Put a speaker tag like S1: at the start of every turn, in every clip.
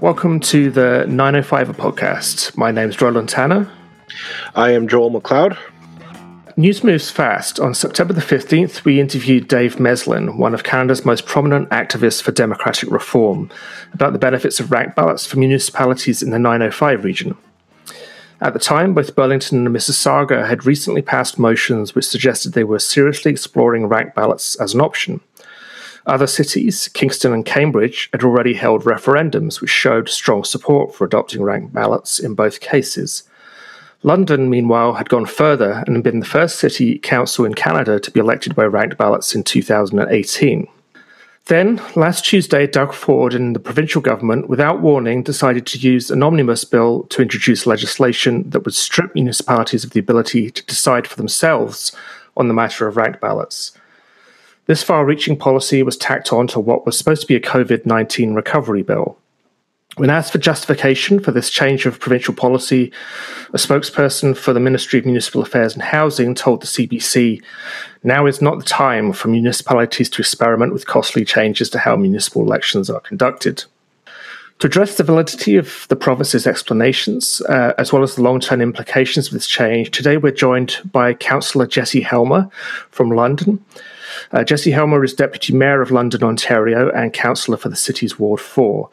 S1: Welcome to the 905 podcast. My name is Roland Tanner.
S2: I am Joel McLeod.
S1: News moves fast. On September the 15th, we interviewed Dave Meslin, one of Canada's most prominent activists for democratic reform, about the benefits of ranked ballots for municipalities in the 905 region. At the time, both Burlington and Mississauga had recently passed motions which suggested they were seriously exploring ranked ballots as an option. Other cities, Kingston and Cambridge, had already held referendums which showed strong support for adopting ranked ballots in both cases. London, meanwhile, had gone further and been the first city council in Canada to be elected by ranked ballots in 2018. Then, last Tuesday, Doug Ford and the provincial government, without warning, decided to use an omnibus bill to introduce legislation that would strip municipalities of the ability to decide for themselves on the matter of ranked ballots. This far reaching policy was tacked on to what was supposed to be a COVID 19 recovery bill. When asked for justification for this change of provincial policy, a spokesperson for the Ministry of Municipal Affairs and Housing told the CBC now is not the time for municipalities to experiment with costly changes to how municipal elections are conducted. To address the validity of the province's explanations, uh, as well as the long term implications of this change, today we're joined by Councillor Jesse Helmer from London. Uh, Jesse Helmer is Deputy Mayor of London, Ontario, and Councillor for the city's Ward 4.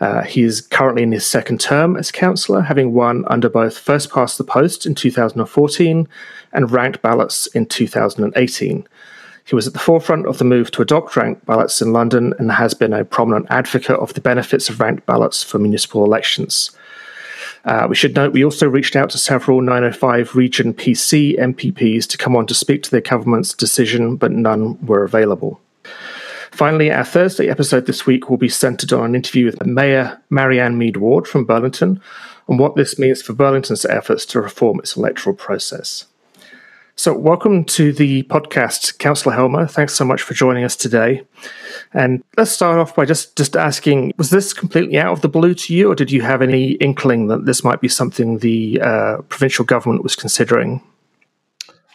S1: Uh, he is currently in his second term as councillor, having won under both first past the post in 2014 and ranked ballots in 2018. He was at the forefront of the move to adopt ranked ballots in London and has been a prominent advocate of the benefits of ranked ballots for municipal elections. Uh, we should note we also reached out to several 905 Region PC MPPs to come on to speak to their government's decision, but none were available. Finally, our Thursday episode this week will be centered on an interview with Mayor Marianne Meed Ward from Burlington and what this means for Burlington's efforts to reform its electoral process. So, welcome to the podcast, Councillor Helmer. Thanks so much for joining us today. And let's start off by just, just asking was this completely out of the blue to you, or did you have any inkling that this might be something the uh, provincial government was considering?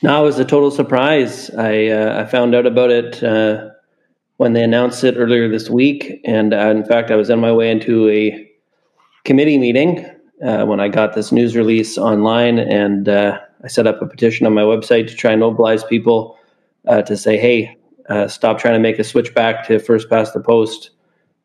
S3: No, it was a total surprise. I, uh, I found out about it uh, when they announced it earlier this week. And uh, in fact, I was on my way into a committee meeting uh, when I got this news release online. And uh, I set up a petition on my website to try and mobilize people uh, to say, hey, uh, stop trying to make a switch back to first past the post.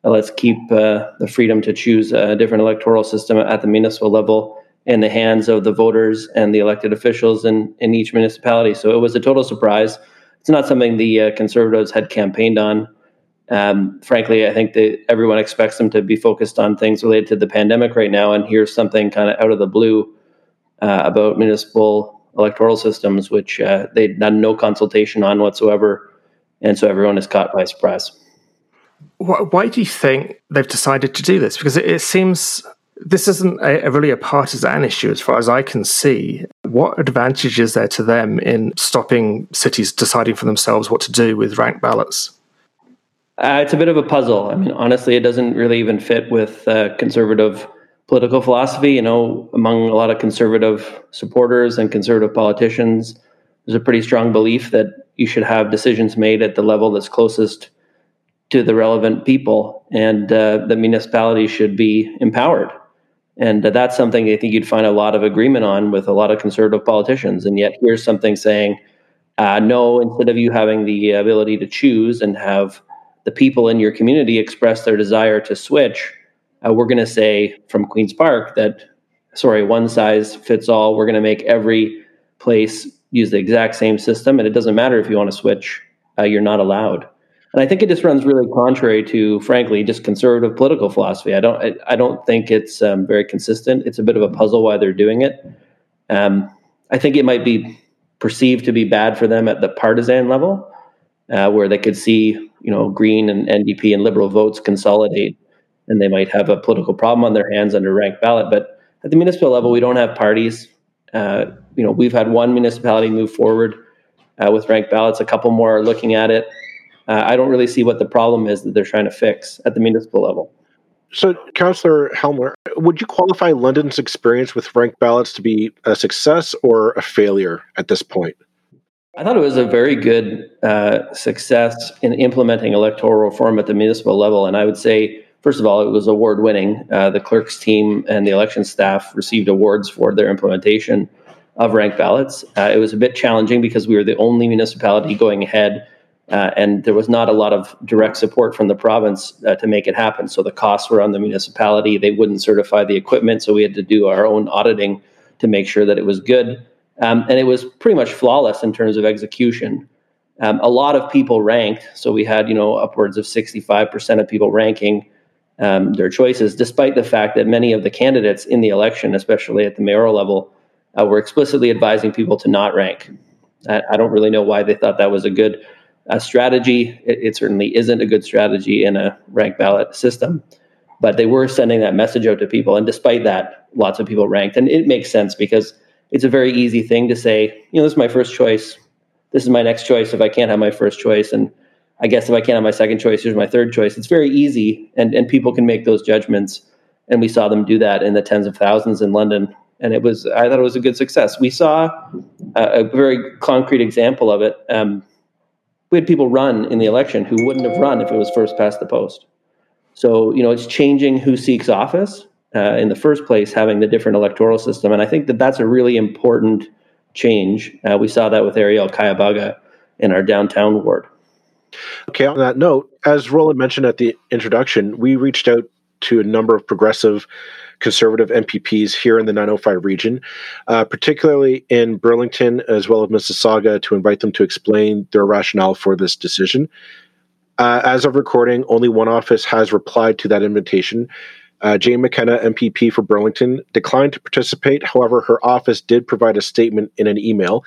S3: Uh, let's keep the freedom to choose a different electoral system at the municipal level in the hands of the voters and the elected officials in, in each municipality. So it was a total surprise. It's not something the Conservatives had campaigned on. Um, frankly, I think that everyone expects them to be focused on things related to the pandemic right now, and here's something kind of out of the blue uh, about municipal electoral systems, which uh, they'd done no consultation on whatsoever, and so everyone is caught by surprise.
S1: Why, why do you think they've decided to do this? Because it, it seems this isn't a, a, really a partisan issue, as far as I can see. What advantage is there to them in stopping cities deciding for themselves what to do with ranked ballots?
S3: Uh, it's a bit of a puzzle. I mean, honestly, it doesn't really even fit with uh, conservative political philosophy. You know, among a lot of conservative supporters and conservative politicians, there's a pretty strong belief that you should have decisions made at the level that's closest to the relevant people, and uh, the municipality should be empowered. And that's something I think you'd find a lot of agreement on with a lot of conservative politicians. And yet, here's something saying, uh, no, instead of you having the ability to choose and have the people in your community express their desire to switch, uh, we're going to say from Queen's Park that, sorry, one size fits all. We're going to make every place use the exact same system, and it doesn't matter if you want to switch, uh, you're not allowed. And I think it just runs really contrary to, frankly, just conservative political philosophy. I don't, I, I don't think it's um, very consistent. It's a bit of a puzzle why they're doing it. Um, I think it might be perceived to be bad for them at the partisan level, uh, where they could see, you know, Green and NDP and Liberal votes consolidate and they might have a political problem on their hands under ranked ballot. But at the municipal level, we don't have parties. Uh, you know, we've had one municipality move forward uh, with ranked ballots. A couple more are looking at it. Uh, I don't really see what the problem is that they're trying to fix at the municipal level.
S2: So, Councillor Helmer, would you qualify London's experience with ranked ballots to be a success or a failure at this point?
S3: I thought it was a very good uh, success in implementing electoral reform at the municipal level. And I would say first of all, it was award winning. Uh, the clerk's team and the election staff received awards for their implementation of ranked ballots. Uh, it was a bit challenging because we were the only municipality going ahead. Uh, and there was not a lot of direct support from the province uh, to make it happen. So the costs were on the municipality. They wouldn't certify the equipment, so we had to do our own auditing to make sure that it was good. Um, and it was pretty much flawless in terms of execution. Um, a lot of people ranked, so we had you know upwards of 65% of people ranking um, their choices, despite the fact that many of the candidates in the election, especially at the mayoral level, uh, were explicitly advising people to not rank. I, I, don't really know why they thought that was a good uh, strategy. It, it, certainly isn't a good strategy in a rank ballot system, but they were sending that message out to people. And despite that, lots of people ranked. And it makes sense because it's a very easy thing to say, you know, this is my first choice. This is my next choice if I can't have my first choice. And I guess if I can't have my second choice, here's my third choice. It's very easy, and, and people can make those judgments. And we saw them do that in the tens of thousands in London. And it was, I thought it was a good success. We saw a, a very concrete example of it. Um, we had people run in the election who wouldn't have run if it was first past the post. So, you know, it's changing who seeks office uh, in the first place, having the different electoral system. And I think that that's a really important change. Uh, we saw that with Arielle Kayabaga in our downtown ward.
S2: Okay, on that note, as Roland mentioned at the introduction, we reached out to a number of progressive conservative MPPs here in the 905 region, uh, particularly in Burlington as well as Mississauga, to invite them to explain their rationale for this decision. Uh, as of recording, only one office has replied to that invitation. Uh, Jane McKenna, MPP for Burlington, declined to participate. However, her office did provide a statement in an email.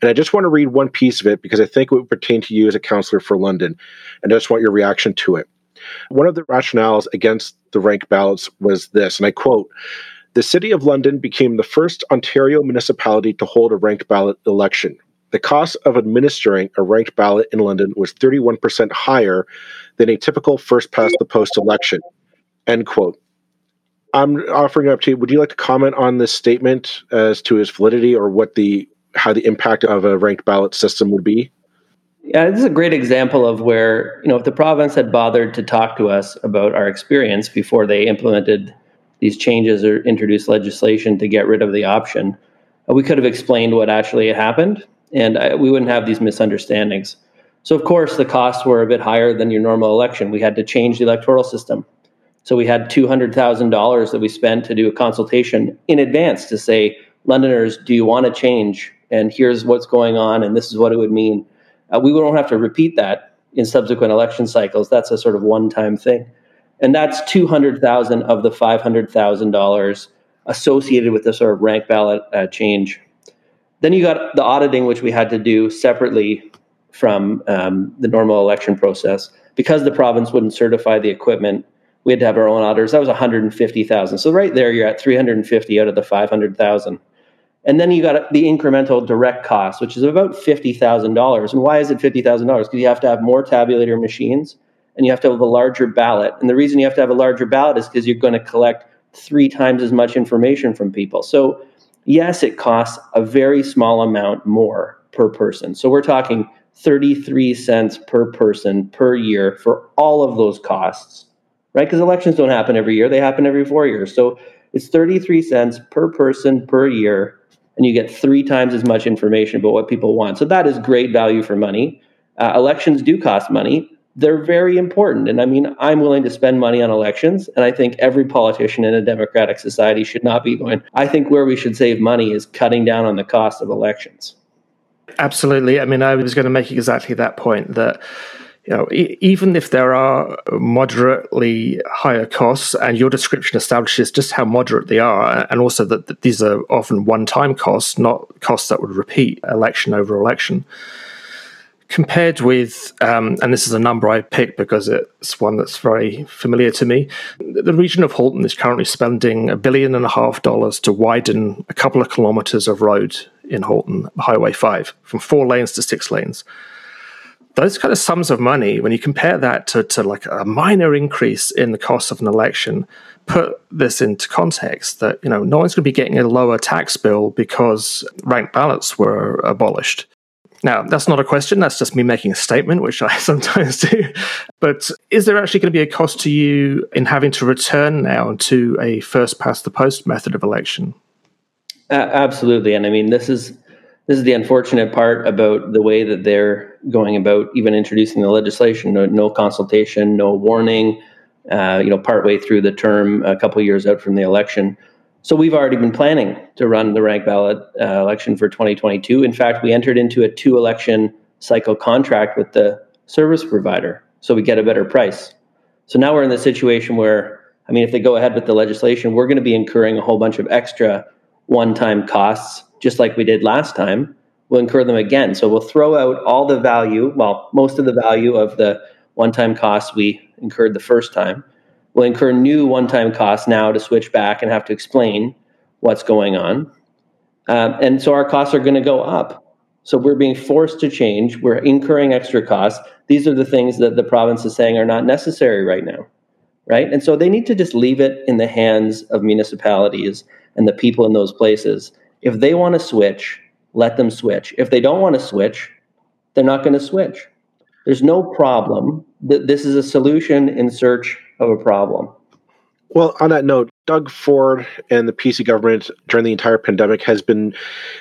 S2: And I just want to read one piece of it because I think it would pertain to you as a councillor for London. And I just want your reaction to it. One of the rationales against the ranked ballots was this, and I quote The City of London became the first Ontario municipality to hold a ranked ballot election. The cost of administering a ranked ballot in London was 31% higher than a typical first past the post election. End quote. I'm offering up to you. Would you like to comment on this statement as to its validity or what the how the impact of a ranked ballot system would be?
S3: Yeah, this is a great example of where, you know, if the province had bothered to talk to us about our experience before they implemented these changes or introduced legislation to get rid of the option, uh, we could have explained what actually happened and uh, we wouldn't have these misunderstandings. So, of course, the costs were a bit higher than your normal election. We had to change the electoral system. So, we had $200,000 that we spent to do a consultation in advance to say, Londoners, do you want to change? And here's what's going on, and this is what it would mean. Uh, we won't have to repeat that in subsequent election cycles. That's a sort of one-time thing, and that's two hundred thousand of the five hundred thousand dollars associated with the sort of rank ballot uh, change. Then you got the auditing, which we had to do separately from um, the normal election process because the province wouldn't certify the equipment. We had to have our own auditors. That was one hundred and fifty thousand. So right there, you're at three hundred and fifty out of the five hundred thousand. And then you got the incremental direct cost, which is about $50,000. And why is it $50,000? Because you have to have more tabulator machines and you have to have a larger ballot. And the reason you have to have a larger ballot is because you're going to collect three times as much information from people. So, yes, it costs a very small amount more per person. So, we're talking 33 cents per person per year for all of those costs, right? Because elections don't happen every year, they happen every four years. So, it's 33 cents per person per year and you get three times as much information about what people want. So that is great value for money. Uh, elections do cost money. They're very important. And I mean, I'm willing to spend money on elections. And I think every politician in a democratic society should not be going. I think where we should save money is cutting down on the cost of elections.
S1: Absolutely. I mean, I was going to make exactly that point that you know, e- even if there are moderately higher costs, and your description establishes just how moderate they are, and also that, that these are often one-time costs, not costs that would repeat election over election. Compared with, um, and this is a number I picked because it's one that's very familiar to me, the region of Halton is currently spending a billion and a half dollars to widen a couple of kilometers of road in Halton, Highway 5, from four lanes to six lanes those kind of sums of money, when you compare that to, to like a minor increase in the cost of an election, put this into context that, you know, no one's going to be getting a lower tax bill because ranked ballots were abolished. Now, that's not a question, that's just me making a statement, which I sometimes do. But is there actually going to be a cost to you in having to return now to a first past the post method of election?
S3: Uh, absolutely. And I mean, this is this is the unfortunate part about the way that they're going about even introducing the legislation. No, no consultation, no warning. Uh, you know, partway through the term, a couple years out from the election. So we've already been planning to run the rank ballot uh, election for 2022. In fact, we entered into a two election cycle contract with the service provider so we get a better price. So now we're in the situation where, I mean, if they go ahead with the legislation, we're going to be incurring a whole bunch of extra one time costs just like we did last time, we'll incur them again. So we'll throw out all the value, well, most of the value of the one time costs we incurred the first time. We'll incur new one time costs now to switch back and have to explain what's going on. Um, and so our costs are going to go up. So we're being forced to change. We're incurring extra costs. These are the things that the province is saying are not necessary right now. Right. And so they need to just leave it in the hands of municipalities and the people in those places if they want to switch, let them switch. If they don't want to switch, they're not going to switch. There's no problem. This is a solution in search of a problem.
S2: Well, on that note, Doug Ford and the PC government during the entire pandemic has been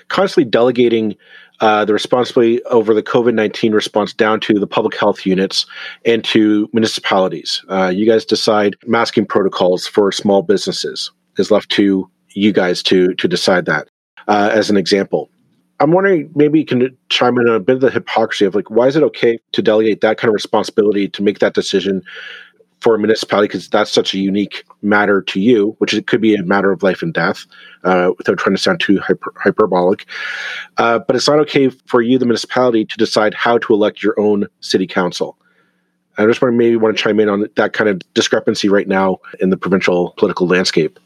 S2: constantly delegating uh, the responsibility over the COVID 19 response down to the public health units and to municipalities. Uh, you guys decide masking protocols for small businesses is left to you guys to to decide that uh, as an example. I'm wondering, maybe you can chime in on a bit of the hypocrisy of like, why is it okay to delegate that kind of responsibility to make that decision for a municipality because that's such a unique matter to you, which it could be a matter of life and death, uh, without trying to sound too hyper- hyperbolic. Uh, but it's not okay for you, the municipality, to decide how to elect your own city council. I just want to maybe want to chime in on that kind of discrepancy right now in the provincial political landscape.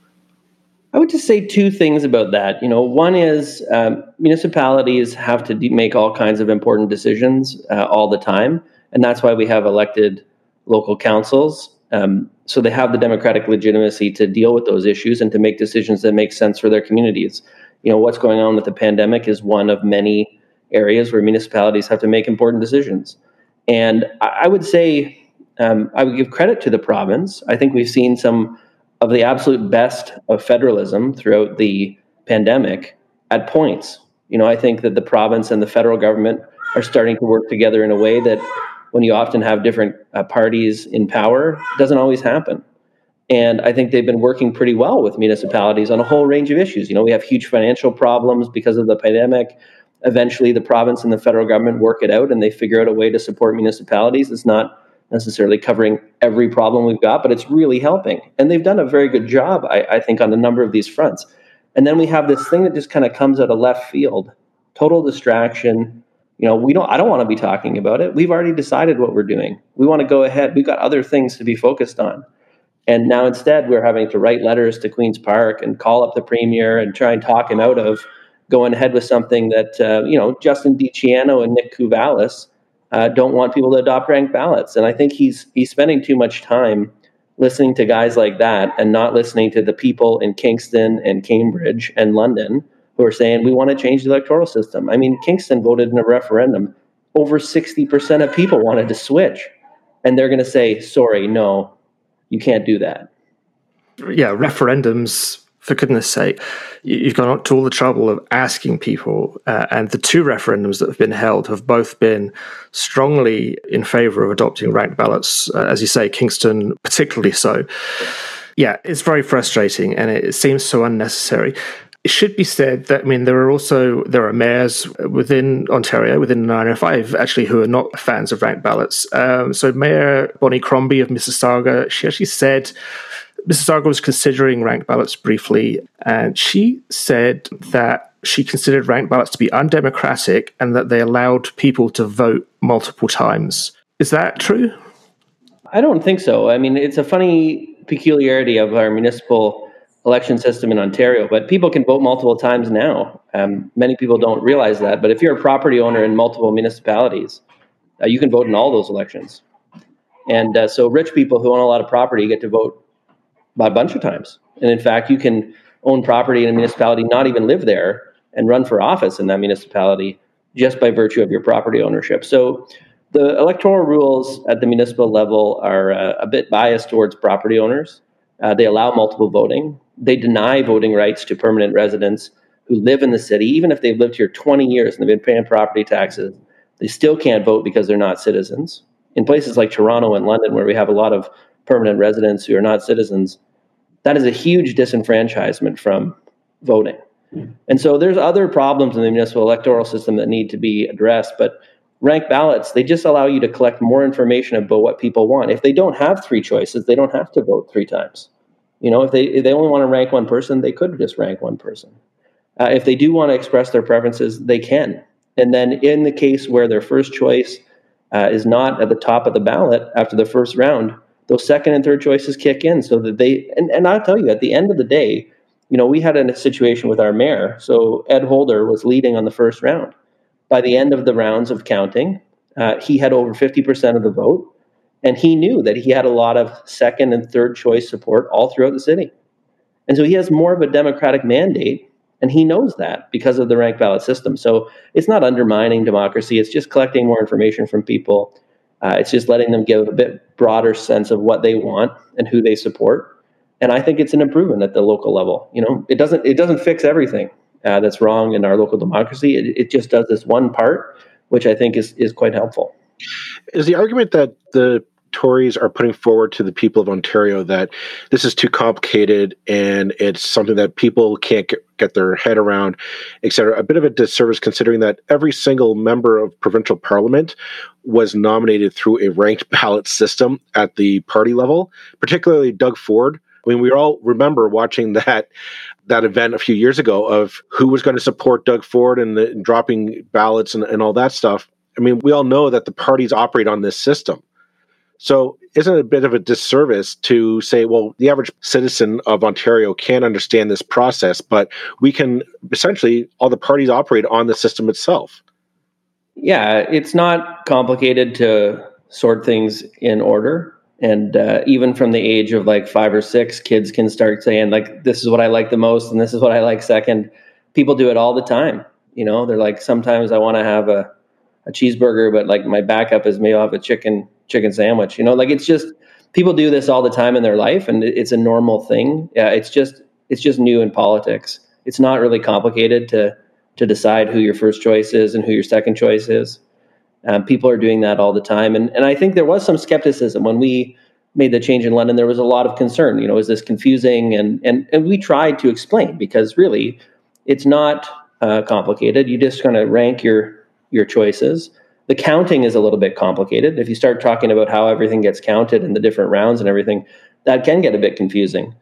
S3: I would just say two things about that. You know, one is um, municipalities have to de- make all kinds of important decisions uh, all the time, and that's why we have elected local councils. Um, so they have the democratic legitimacy to deal with those issues and to make decisions that make sense for their communities. You know, what's going on with the pandemic is one of many areas where municipalities have to make important decisions. And I, I would say um, I would give credit to the province. I think we've seen some of the absolute best of federalism throughout the pandemic at points. You know, I think that the province and the federal government are starting to work together in a way that when you often have different uh, parties in power, doesn't always happen. And I think they've been working pretty well with municipalities on a whole range of issues. You know, we have huge financial problems because of the pandemic. Eventually, the province and the federal government work it out and they figure out a way to support municipalities. It's not necessarily covering every problem we've got, but it's really helping. And they've done a very good job, I, I think, on a number of these fronts. And then we have this thing that just kind of comes out of left field, total distraction. You know, we don't. I don't want to be talking about it. We've already decided what we're doing. We want to go ahead. We've got other things to be focused on. And now instead, we're having to write letters to Queens Park and call up the premier and try and talk him out of going ahead with something that uh, you know Justin Di Ciano and Nick Kouvalis uh, don't want people to adopt ranked ballots. And I think he's he's spending too much time listening to guys like that and not listening to the people in Kingston and Cambridge and London who are saying we want to change the electoral system. I mean, Kingston voted in a referendum. Over 60% of people wanted to switch. And they're going to say, sorry, no, you can't do that.
S1: Yeah, referendums for goodness sake, you've gone to all the trouble of asking people, uh, and the two referendums that have been held have both been strongly in favour of adopting ranked ballots, uh, as you say, Kingston particularly so. Yeah, it's very frustrating, and it seems so unnecessary. It should be said that I mean there are also there are mayors within Ontario within 905 actually who are not fans of ranked ballots. Um, so Mayor Bonnie Crombie of Mississauga, she actually said Mississauga was considering ranked ballots briefly, and she said that she considered ranked ballots to be undemocratic and that they allowed people to vote multiple times. Is that true?
S3: I don't think so. I mean, it's a funny peculiarity of our municipal election system in Ontario, but people can vote multiple times now. Um, many people don't realize that, but if you're a property owner in multiple municipalities, uh, you can vote in all those elections. And uh, so rich people who own a lot of property get to vote a bunch of times. And in fact, you can own property in a municipality, not even live there, and run for office in that municipality just by virtue of your property ownership. So the electoral rules at the municipal level are uh, a bit biased towards property owners. Uh, they allow multiple voting. They deny voting rights to permanent residents who live in the city, even if they've lived here 20 years and they've been paying property taxes. They still can't vote because they're not citizens. In places like Toronto and London, where we have a lot of permanent residents who are not citizens, that is a huge disenfranchisement from voting. And so there's other problems in the municipal electoral system that need to be addressed. But rank ballots, they just allow you to collect more information about what people want. If they don't have three choices, they don't have to vote three times. You know, if they if they only want to rank one person, they could just rank one person. Uh, if they do want to express their preferences, they can. And then in the case where their first choice uh, is not at the top of the ballot after the first round, those second and third choices kick in so that they and, and I'll tell you at the end of the day, you know, we had a situation with our mayor. So Ed Holder was leading on the first round. By the end of the rounds of counting, uh, he had over 50% of the vote. And he knew that he had a lot of second and third choice support all throughout the city. And so he has more of a democratic mandate. And he knows that because of the ranked ballot system. So it's not undermining democracy, it's just collecting more information from people. Uh, it's just letting them give a bit broader sense of what they want and who they support and I think it's an improvement at the local level. You know, it doesn't it doesn't fix everything uh, that's wrong in our local democracy. It, it just does this one part, which I think is is quite helpful.
S2: Is the argument that the Tories are putting forward to the people of Ontario that this is too complicated and it's something that people can't get, get their head around, et cetera. A bit of a disservice considering that every single member of provincial parliament was nominated through a ranked ballot system at the party level, particularly Doug Ford, I mean, we all remember watching that that event a few years ago of who was going to support Doug Ford and, the, and dropping ballots and, and all that stuff. I mean, we all know that the parties operate on this system. So, isn't it a bit of a disservice to say, well, the average citizen of Ontario can't understand this process, but we can essentially, all the parties operate on the system itself?
S3: Yeah, it's not complicated to sort things in order. And uh, even from the age of like five or six kids can start saying like this is what i like the most and this is what i like second. People do it all the time you know? They're like sometimes i want to have a, a cheeseburger but like my backup is maybe have a chicken chicken sandwich you know like it's just people do this all the time in their life and it's a normal thing yeah it's just it's just new in politics it's not really complicated to to decide who your first choice is and who your second choice is um, people are doing that all the time, and and I think there was some skepticism when we made the change in London. There was a lot of concern. You know, is this confusing? And and and we tried to explain because really, it's not uh, complicated. You just kind of rank your your choices. The counting is a little bit complicated. If you start talking about how everything gets counted and the different rounds and everything, that can get a bit confusing.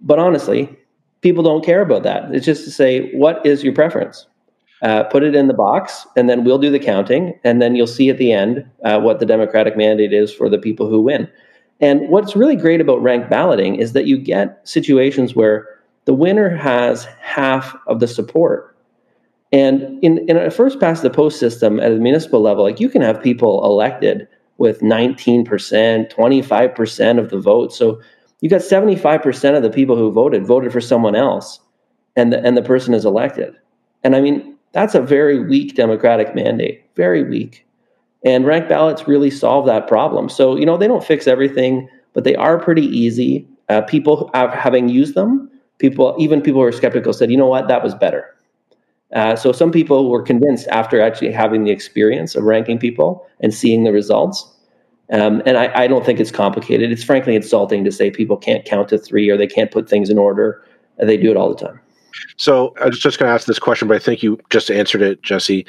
S3: But honestly, people don't care about that. It's just to say, what is your preference? uh, put it in the box, and then we'll do the counting, and then you'll see at the end uh, what the Democratic mandate is for the people who win. And what's really great about ranked balloting is that you get situations where the winner has half of the support. And in, in a first past the post system at a municipal level, like you can have people elected with 19%, 25% of the vote. So you got 75% of the people who voted voted for someone else and the, and the person is elected. And I mean, that's a very weak democratic mandate, very weak. And ranked ballots really solve that problem. So, you know, they don't fix everything, but they are pretty easy. Uh, people have, having used them, people, even people who are skeptical, said, you know what, that was better. Uh, so some people were convinced after actually having the experience of ranking people and seeing the results. Um, and I, I, don't think it's complicated. It's frankly insulting to say people can't count to three or they can't put things in order. They do it all the time.
S2: So I was just going to ask this question, but I think you just answered it, Jesse.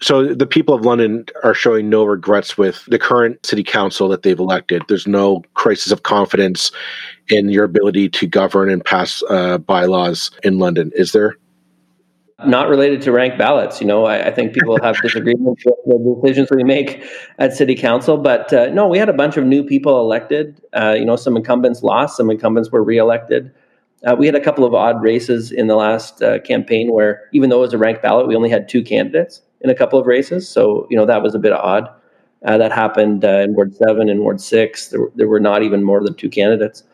S2: So the people of London are showing no regrets with the current city council that they've elected. There's no crisis of confidence in your ability to govern and pass uh, bylaws in London, is there?
S3: Not related to ranked ballots. You know, I, I think people have disagreements with the decisions we make at city council. But uh, no, we had a bunch of new people elected. Uh, you know, some incumbents lost, some incumbents were reelected. Uh, we had a couple of odd races in the last uh, campaign where, even though it was a ranked ballot, we only had two candidates in a couple of races. So, you know, that was a bit odd. Uh, that happened uh, in Ward 7 and Ward 6. There, there, were not even more than two candidates.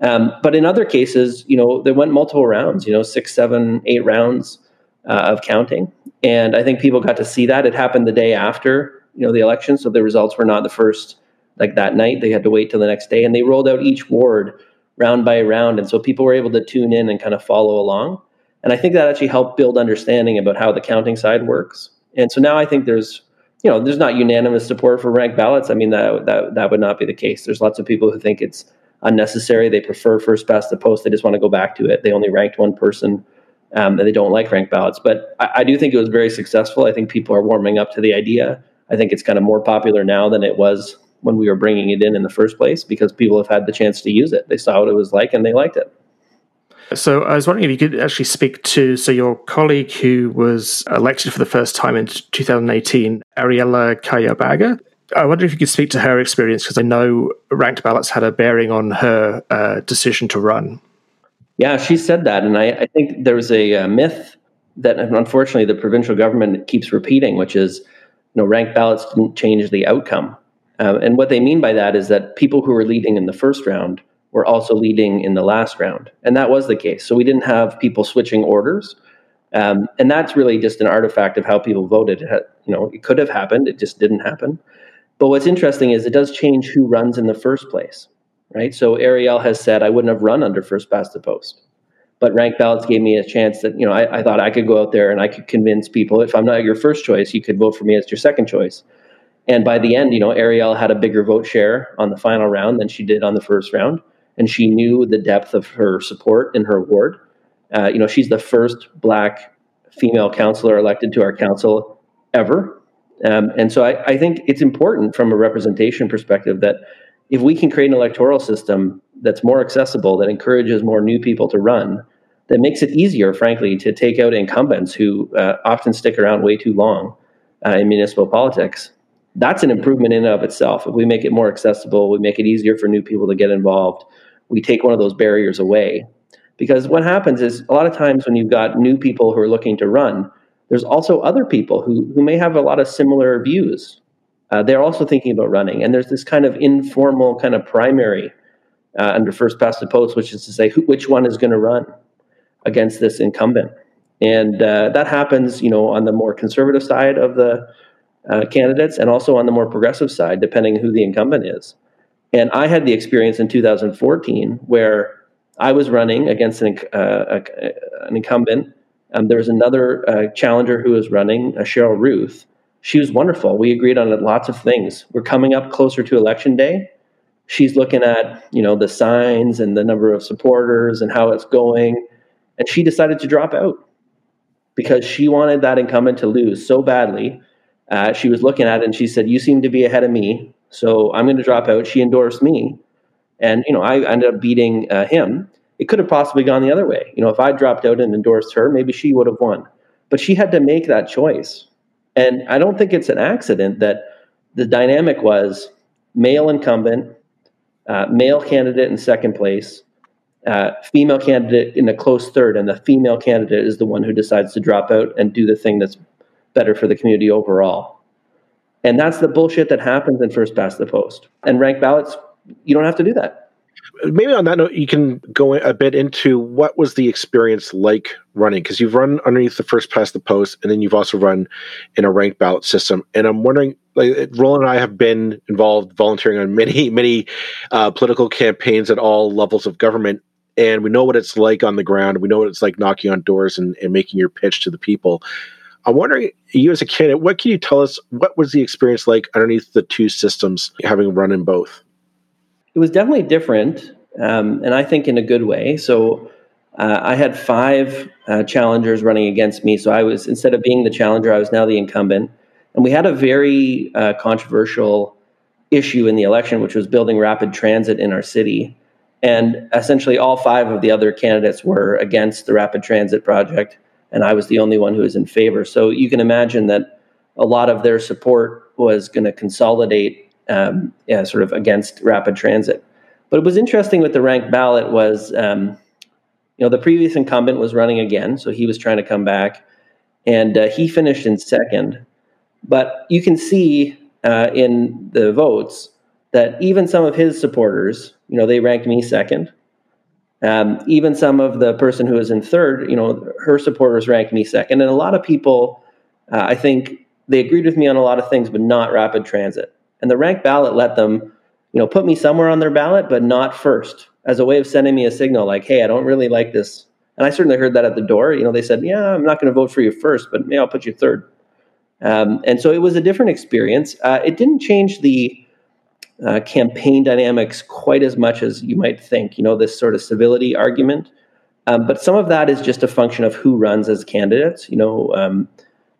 S3: Um, but in other cases, you know, they went multiple rounds, you know, six, seven, eight rounds. Uh, of counting. And I think people got to see that. It happened the day after, you know, the election, so the results were not the first like that night. They had to wait till the next day, and they rolled out each ward round by round, and so people were able to tune in and kind of follow along. And I think that actually helped build understanding about how the counting side works. And so now I think there's, you know, there's not unanimous support for ranked ballots. I mean, that that that would not be the case. There's lots of people who think it's unnecessary. They prefer first past the post. They just want to go back to it. They only ranked one person. Um, and they don't like ranked ballots. But I, I, do think it was very successful. I think people are warming up to the idea. I think it's kind of more popular now than it was when we were bringing it in in the first place because people have had the chance to use it. They saw what it was like and they liked it.
S1: So I was wondering if you could actually speak to so your colleague who was elected for the first time in 2018, Arielle Kayabaga. I wonder if you could speak to her experience because I know ranked ballots had a bearing on her uh, decision to run.
S3: Yeah, she said that, and I, I think there's a, a, myth that unfortunately the provincial government keeps repeating, which is, you know, ranked ballots didn't change the outcome. Um, and what they mean by that is that people who were leading in the first round were also leading in the last round, and that was the case. So we didn't have people switching orders, um, and that's really just an artifact of how people voted. Had, you know, it could have happened, it just didn't happen. But what's interesting is it does change who runs in the first place, right? So Arielle has said I wouldn't have run under first past the post, but ranked ballots gave me a chance that you know I, I thought I could go out there and I could convince people if I'm not your first choice, you could vote for me as your second choice. And by the end, you know, Arielle had a bigger vote share on the final round than she did on the first round, and she knew the depth of her support in her ward. Uh, you know, she's the first black female councillor elected to our council ever um, and so I, I, think it's important from a representation perspective that if we can create an electoral system that's more accessible, that encourages more new people to run, that makes it easier, frankly, to take out incumbents who uh, often stick around way too long uh, in municipal politics. That's an improvement in and of itself. If we make it more accessible, we make it easier for new people to get involved, we take one of those barriers away. Because what happens is a lot of times when you've got new people who are looking to run, there's also other people who, who may have a lot of similar views. Uh, they're also thinking about running. And there's this kind of informal kind of primary uh, under first past the post, which is to say who, which one is going to run against this incumbent. And uh, that happens, you know, on the more conservative side of the uh, candidates and also on the more progressive side, depending who the incumbent is. And I had the experience in 2014 where I was running against an, uh, an incumbent um, there was another uh, challenger who was running, Cheryl Ruth. She was wonderful. We agreed on lots of things. We're coming up closer to election day. She's looking at you know the signs and the number of supporters and how it's going, and she decided to drop out because she wanted that incumbent to lose so badly. Uh, she was looking at it and she said, "You seem to be ahead of me, so I'm going to drop out." She endorsed me, and you know I ended up beating uh, him it could have possibly gone the other way. You know, if I dropped out and endorsed her, maybe she would have won. But she had to make that choice. And I don't think it's an accident that the dynamic was male incumbent, uh, male candidate in second place, uh, female candidate in a close third, and the female candidate is the one who decides to drop out and do the thing that's better for the community overall. And that's the bullshit that happens in first past the post. And ranked ballots, you don't have to do that
S2: maybe on that note, you can go a bit into what was the experience like running because you've run underneath the first past the post, and then you've also run in a ranked ballot system. And I'm wondering, like Roland and I have been involved volunteering on many, many uh, political campaigns at all levels of government, and we know what it's like on the ground. We know what it's like knocking on doors and, and making your pitch to the people. I'm wondering, you as a candidate, what can you tell us? What was the experience like underneath the two systems, having run in both?
S3: It was definitely different, um, and I think in a good way. So uh, I had five uh, challengers running against me. So I was instead of being the challenger, I was now the incumbent, and we had a very uh, controversial issue in the election, which was building rapid transit in our city. And essentially, all five of the other candidates were against the rapid transit project, and I was the only one who was in favor. So you can imagine that a lot of their support was going to consolidate um, yeah, sort of against rapid transit. But it was interesting with the ranked ballot was, um, you know, the previous incumbent was running again, so he was trying to come back, and uh, he finished in second. But you can see uh, in the votes that even some of his supporters, you know, they ranked me second, Um, even some of the person who was in third, you know, her supporters ranked me second. And a lot of people, uh, I think, they agreed with me on a lot of things, but not rapid transit. And the rank ballot let them, you know, put me somewhere on their ballot, but not first, as a way of sending me a signal like, hey, I don't really like this. And I certainly heard that at the door. You know, they said, yeah, I'm not going to vote for you first, but maybe I'll put you third. Um, and so it was a different experience. Uh, it didn't change the uh, campaign dynamics quite as much as you might think. You know, this sort of civility argument. Um, but some of that is just a function of who runs as candidates. You know, um,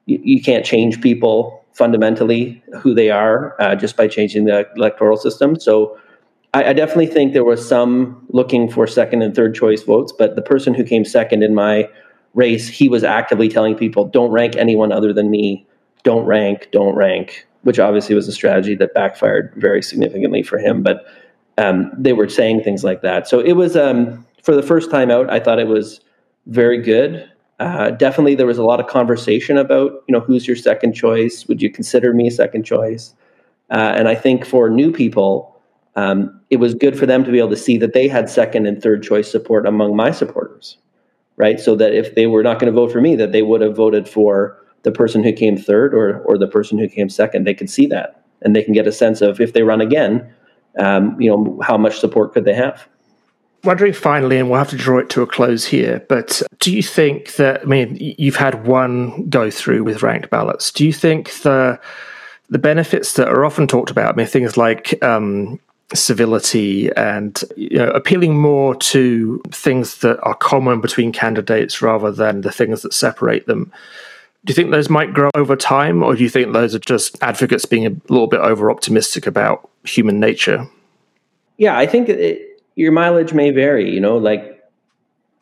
S3: you, you, can't change people fundamentally who they are uh, just by changing the electoral system. So I, I, definitely think there was some looking for second and third choice votes, but the person who came second in my race, he was actively telling people, don't rank anyone other than me. Don't rank, don't rank, which obviously was a strategy that backfired very significantly for him. But um, they were saying things like that. So it was, um, for the first time out, I thought it was very good. Uh, definitely, there was a lot of conversation about, you know, who's your second choice? Would you consider me second choice? Uh, and I think for new people, um, it was good for them to be able to see that they had second and third choice support among my supporters, right? So that if they were not going to vote for me, that they would have voted for the person who came third or or the person who came second. They could see that, and they can get a sense of if they run again, um, you know, how much support could they have
S1: wondering finally, and we'll have to draw it to a close here, but do you think that, I mean, you've had one go through with ranked ballots. Do you think the the benefits that are often talked about, I mean, things like um, civility and you know, appealing more to things that are common between candidates rather than the things that separate them. Do you think those might grow over time, or do you think those are just advocates being a little bit over optimistic about human nature?
S3: Yeah, I think it, your mileage may vary. You know, like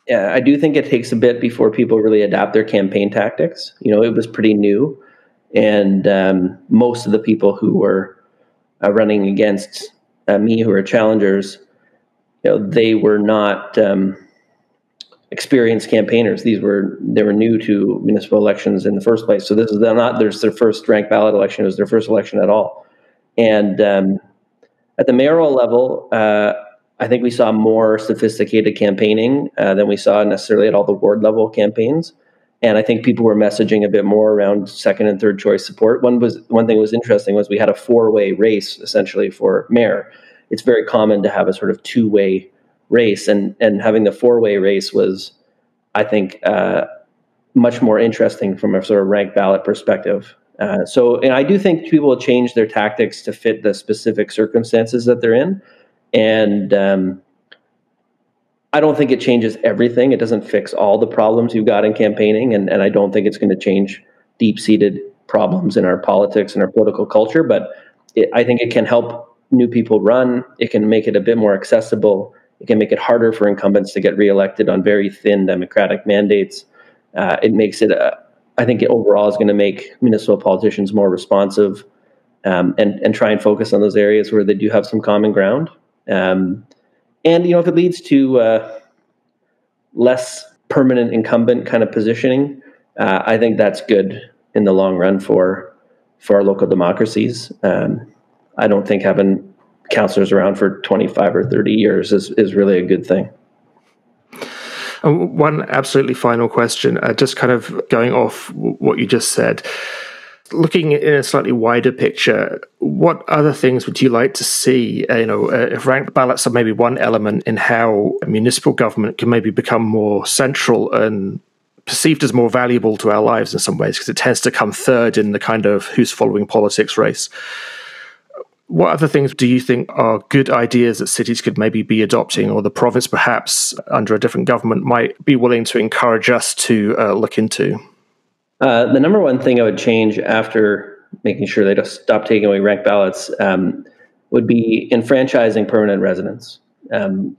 S3: yeah, I do think it takes a bit before people really adapt their campaign tactics. You know, it was pretty new, and um, most of the people who were uh, running against uh, me, who are challengers, you know, they were not um, experienced campaigners. These were they were new to municipal elections in the first place. So this is not there's their first ranked ballot election. It was their first election at all, and um, at the mayoral level. Uh, I think we saw more sophisticated campaigning uh, than we saw necessarily at all the ward level campaigns. And I think people were messaging a bit more around second and third choice support. One was one thing that was interesting was we had a four way race essentially for mayor. It's very common to have a sort of two way race, and and having the four way race was, I think, uh, much more interesting from a sort of ranked ballot perspective. Uh, so, and I do think people will change their tactics to fit the specific circumstances that they're in. And um, I don't think it changes everything. It doesn't fix all the problems you've got in campaigning. And, and I don't think it's going to change deep seated problems in our politics and our political culture. But it, I think it can help new people run. It can make it a bit more accessible. It can make it harder for incumbents to get reelected on very thin democratic mandates. Uh, it makes it, a, I think, it overall is going to make municipal politicians more responsive um, and, and try and focus on those areas where they do have some common ground. Um, and you know, if it leads to uh, less permanent incumbent kind of positioning, uh, I think that's good in the long run for for our local democracies. Um, I don't think having councillors around for 25 or 30 years is, is really a good thing.
S1: one absolutely final question, uh, just kind of going off what you just said looking in a slightly wider picture, what other things would you like to see? Uh, you know, uh, if ranked ballots are maybe one element in how municipal government can maybe become more central and perceived as more valuable to our lives in some ways, because it tends to come third in the kind of who's following politics race. What other things do you think are good ideas that cities could maybe be adopting, or the province perhaps under a different government might be willing to encourage us to uh, look into?
S3: Uh, the number one thing I would change after making sure they stop taking away ranked ballots um, would be enfranchising permanent residents. Um,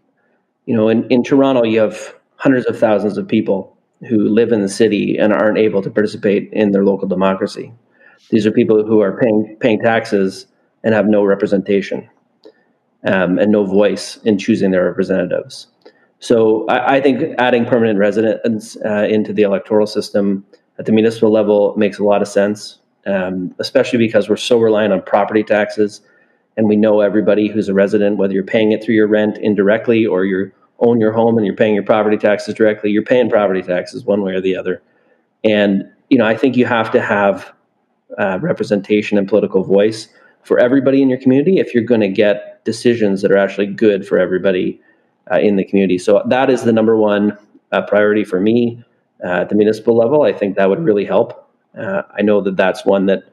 S3: you know, in, in Toronto, you have hundreds of thousands of people who live in the city and aren't able to participate in their local democracy. These are people who are paying paying taxes and have no representation um, and no voice in choosing their representatives. So I, I think adding permanent residents uh, into the electoral system at the municipal level makes a lot of sense, um, especially because we're so reliant on property taxes. And we know everybody who's a resident, whether you're paying it through your rent indirectly or you're own your home and you're paying your property taxes directly, you're paying property taxes one way or the other. And you know, I think you have to have uh, representation and political voice for everybody in your community if you're going to get decisions that are actually good for everybody uh, in the community. So that is the number one uh, priority for me uh, at the municipal level. I think that would really help. Uh, I know that that's one that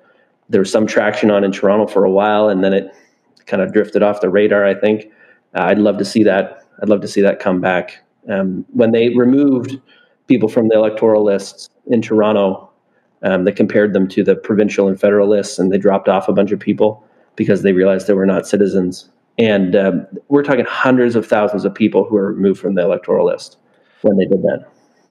S3: there was some traction on in Toronto for a while, and then it kind of drifted off the radar. I think uh, I'd love to see that. I'd love to see that come back. Um, when they removed people from the electoral lists in Toronto, um, they compared them to the provincial and federal lists, and they dropped off a bunch of people because they realized they were not citizens. And um, we're talking hundreds of thousands of people who were removed from the electoral list when they did that.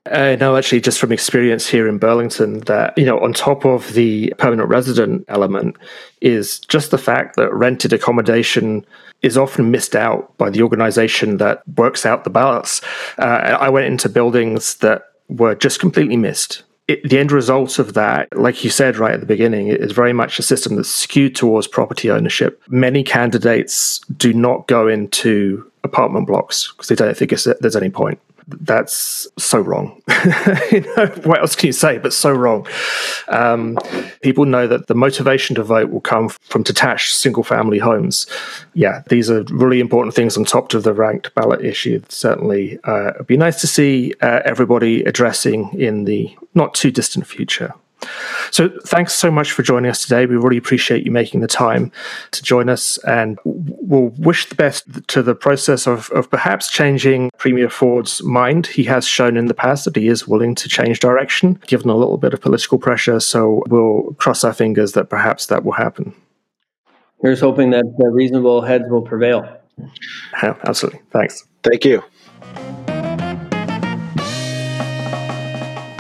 S1: I know actually just from experience here in Burlington that, you know, on top of the permanent resident element is just the fact that rented accommodation is often missed out by the organization that works out the ballots. Uh, I went into buildings that were just completely missed it, the end result of that, like you said right at the beginning, is very much a system that's skewed towards property ownership. Many candidates do not go into apartment blocks because they don't think there's any point that's so wrong. you know, what else can you say? But so wrong. Um, people know that the motivation to vote will come from detached single family homes. Yeah, these are really important things on top of the ranked ballot issue. Certainly, uh, it'd be nice to see uh, everybody addressing in the not too distant future. So thanks so much for joining us today. We really appreciate you making the time to join us and we'll wish the best to the process of, of perhaps changing Premier Ford's mind. He has shown in the past that he is willing to change direction, given a little bit of political pressure. So we'll cross our fingers that perhaps that will happen.
S3: Here's hoping that reasonable heads will prevail.
S1: Yeah, absolutely. Thanks.
S2: Thank you.